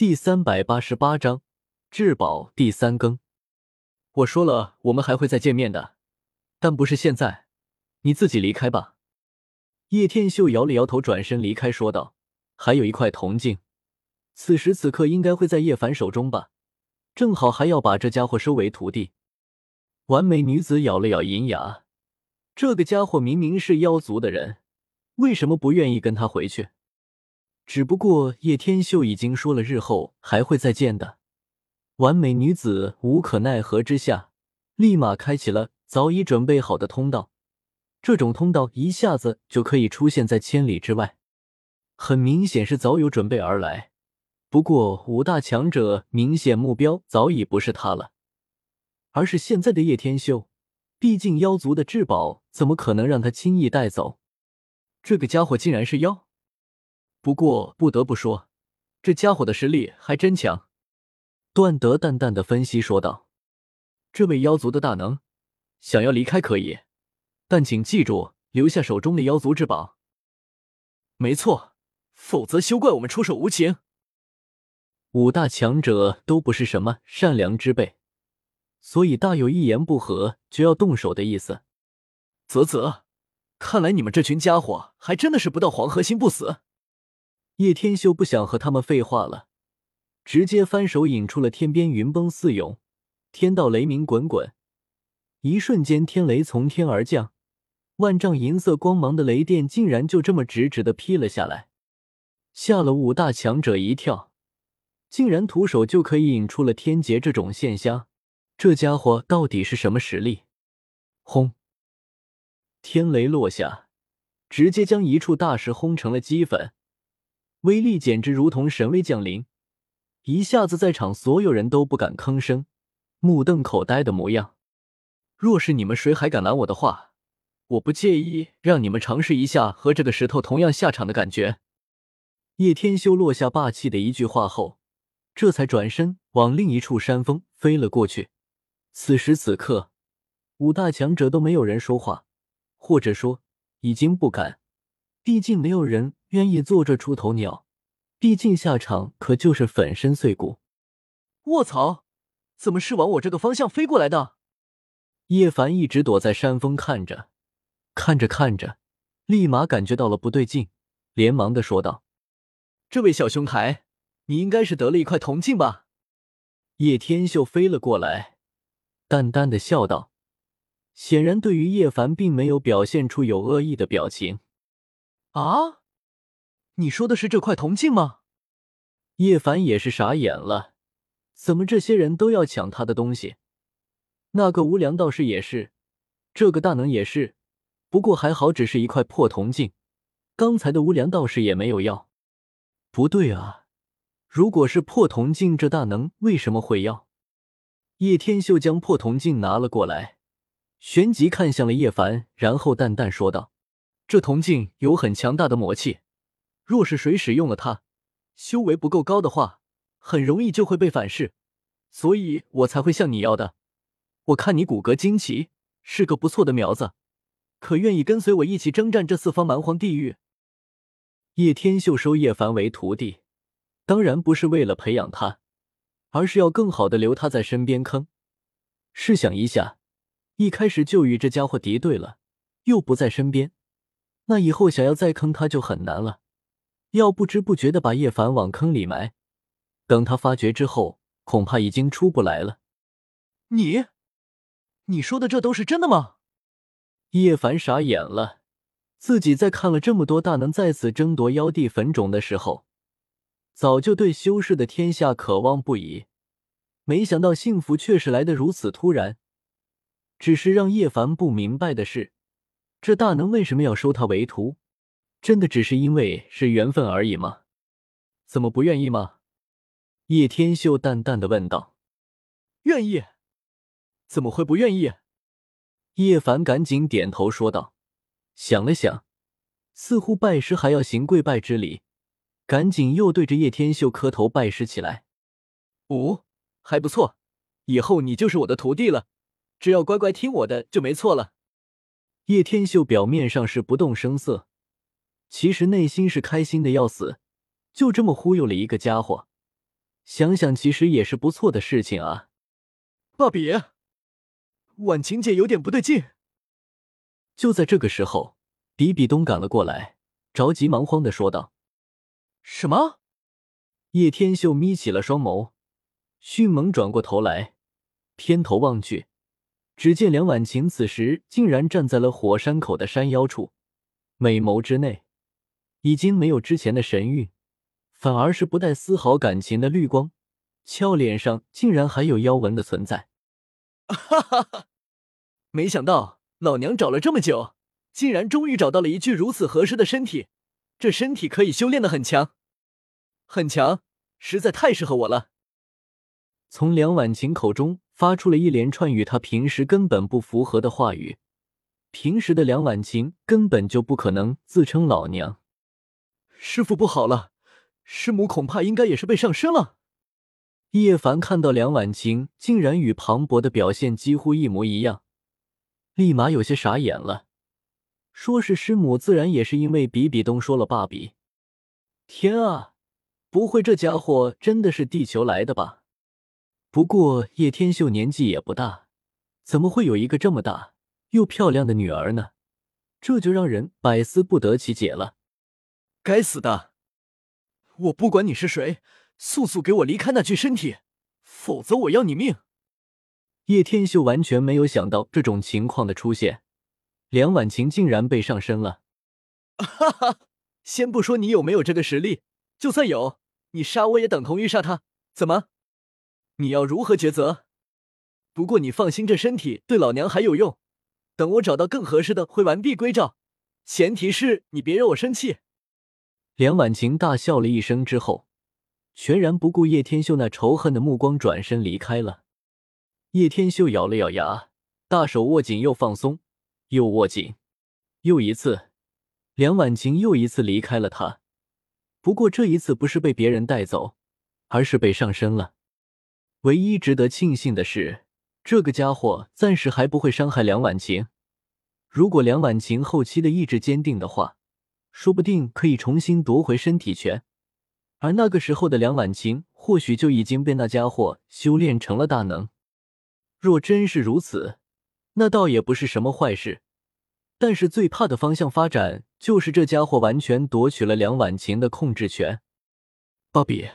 第三百八十八章至宝第三更。我说了，我们还会再见面的，但不是现在。你自己离开吧。叶天秀摇了摇头，转身离开，说道：“还有一块铜镜，此时此刻应该会在叶凡手中吧？正好还要把这家伙收为徒弟。”完美女子咬了咬银牙，这个家伙明明是妖族的人，为什么不愿意跟他回去？只不过叶天秀已经说了日后还会再见的，完美女子无可奈何之下，立马开启了早已准备好的通道。这种通道一下子就可以出现在千里之外，很明显是早有准备而来。不过五大强者明显目标早已不是他了，而是现在的叶天秀。毕竟妖族的至宝怎么可能让他轻易带走？这个家伙竟然是妖！不过不得不说，这家伙的实力还真强。段德淡淡的分析说道：“这位妖族的大能，想要离开可以，但请记住留下手中的妖族至宝。没错，否则休怪我们出手无情。”五大强者都不是什么善良之辈，所以大有一言不合就要动手的意思。啧啧，看来你们这群家伙还真的是不到黄河心不死。叶天秀不想和他们废话了，直接翻手引出了天边云崩四涌，天道雷鸣滚滚，一瞬间天雷从天而降，万丈银色光芒的雷电竟然就这么直直的劈了下来，吓了五大强者一跳，竟然徒手就可以引出了天劫这种现象，这家伙到底是什么实力？轰！天雷落下，直接将一处大石轰成了齑粉。威力简直如同神威降临，一下子在场所有人都不敢吭声，目瞪口呆的模样。若是你们谁还敢拦我的话，我不介意让你们尝试一下和这个石头同样下场的感觉。叶天修落下霸气的一句话后，这才转身往另一处山峰飞了过去。此时此刻，五大强者都没有人说话，或者说已经不敢。毕竟没有人愿意做这出头鸟，毕竟下场可就是粉身碎骨。卧槽，怎么是往我这个方向飞过来的？叶凡一直躲在山峰看着，看着看着，立马感觉到了不对劲，连忙的说道：“这位小兄台，你应该是得了一块铜镜吧？”叶天秀飞了过来，淡淡的笑道，显然对于叶凡并没有表现出有恶意的表情。啊，你说的是这块铜镜吗？叶凡也是傻眼了，怎么这些人都要抢他的东西？那个无良道士也是，这个大能也是，不过还好，只是一块破铜镜。刚才的无良道士也没有要。不对啊，如果是破铜镜，这大能为什么会要？叶天秀将破铜镜拿了过来，旋即看向了叶凡，然后淡淡说道。这铜镜有很强大的魔气，若是谁使用了它，修为不够高的话，很容易就会被反噬，所以我才会向你要的。我看你骨骼惊奇，是个不错的苗子，可愿意跟随我一起征战这四方蛮荒地狱？叶天秀收叶凡为徒弟，当然不是为了培养他，而是要更好的留他在身边。坑，试想一下，一开始就与这家伙敌对了，又不在身边。那以后想要再坑他就很难了，要不知不觉的把叶凡往坑里埋，等他发觉之后，恐怕已经出不来了。你，你说的这都是真的吗？叶凡傻眼了，自己在看了这么多大能在此争夺妖帝坟冢的时候，早就对修士的天下渴望不已，没想到幸福却是来的如此突然。只是让叶凡不明白的是。这大能为什么要收他为徒？真的只是因为是缘分而已吗？怎么不愿意吗？叶天秀淡淡的问道。愿意？怎么会不愿意？叶凡赶紧点头说道。想了想，似乎拜师还要行跪拜之礼，赶紧又对着叶天秀磕头拜师起来。哦，还不错，以后你就是我的徒弟了，只要乖乖听我的就没错了。叶天秀表面上是不动声色，其实内心是开心的要死，就这么忽悠了一个家伙。想想其实也是不错的事情啊。爸比，婉晴姐有点不对劲。就在这个时候，比比东赶了过来，着急忙慌的说道：“什么？”叶天秀眯起了双眸，迅猛转过头来，偏头望去，只见梁婉晴此时竟然站在了火山口的山腰处，美眸之内已经没有之前的神韵。反而是不带丝毫感情的绿光，俏脸上竟然还有妖纹的存在。哈哈哈！没想到老娘找了这么久，竟然终于找到了一具如此合适的身体。这身体可以修炼的很强，很强，实在太适合我了。从梁婉晴口中发出了一连串与她平时根本不符合的话语。平时的梁婉晴根本就不可能自称老娘。师傅不好了！师母恐怕应该也是被上身了。叶凡看到梁婉晴竟然与庞博的表现几乎一模一样，立马有些傻眼了。说是师母，自然也是因为比比东说了罢比。天啊，不会这家伙真的是地球来的吧？不过叶天秀年纪也不大，怎么会有一个这么大又漂亮的女儿呢？这就让人百思不得其解了。该死的！我不管你是谁，速速给我离开那具身体，否则我要你命！叶天秀完全没有想到这种情况的出现，梁婉晴竟然被上身了。哈哈，先不说你有没有这个实力，就算有，你杀我也等同于杀他。怎么？你要如何抉择？不过你放心，这身体对老娘还有用。等我找到更合适的，会完璧归赵。前提是你别惹我生气。梁婉晴大笑了一声之后，全然不顾叶天秀那仇恨的目光，转身离开了。叶天秀咬了咬牙，大手握紧又放松，又握紧，又一次，梁婉晴又一次离开了他。不过这一次不是被别人带走，而是被上身了。唯一值得庆幸的是，这个家伙暂时还不会伤害梁婉晴。如果梁婉晴后期的意志坚定的话，说不定可以重新夺回身体权，而那个时候的梁婉晴或许就已经被那家伙修炼成了大能。若真是如此，那倒也不是什么坏事。但是最怕的方向发展，就是这家伙完全夺取了梁婉晴的控制权。芭比，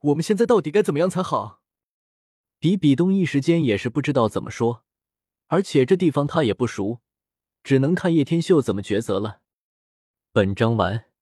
我们现在到底该怎么样才好？比比东一时间也是不知道怎么说，而且这地方他也不熟，只能看叶天秀怎么抉择了。本章完。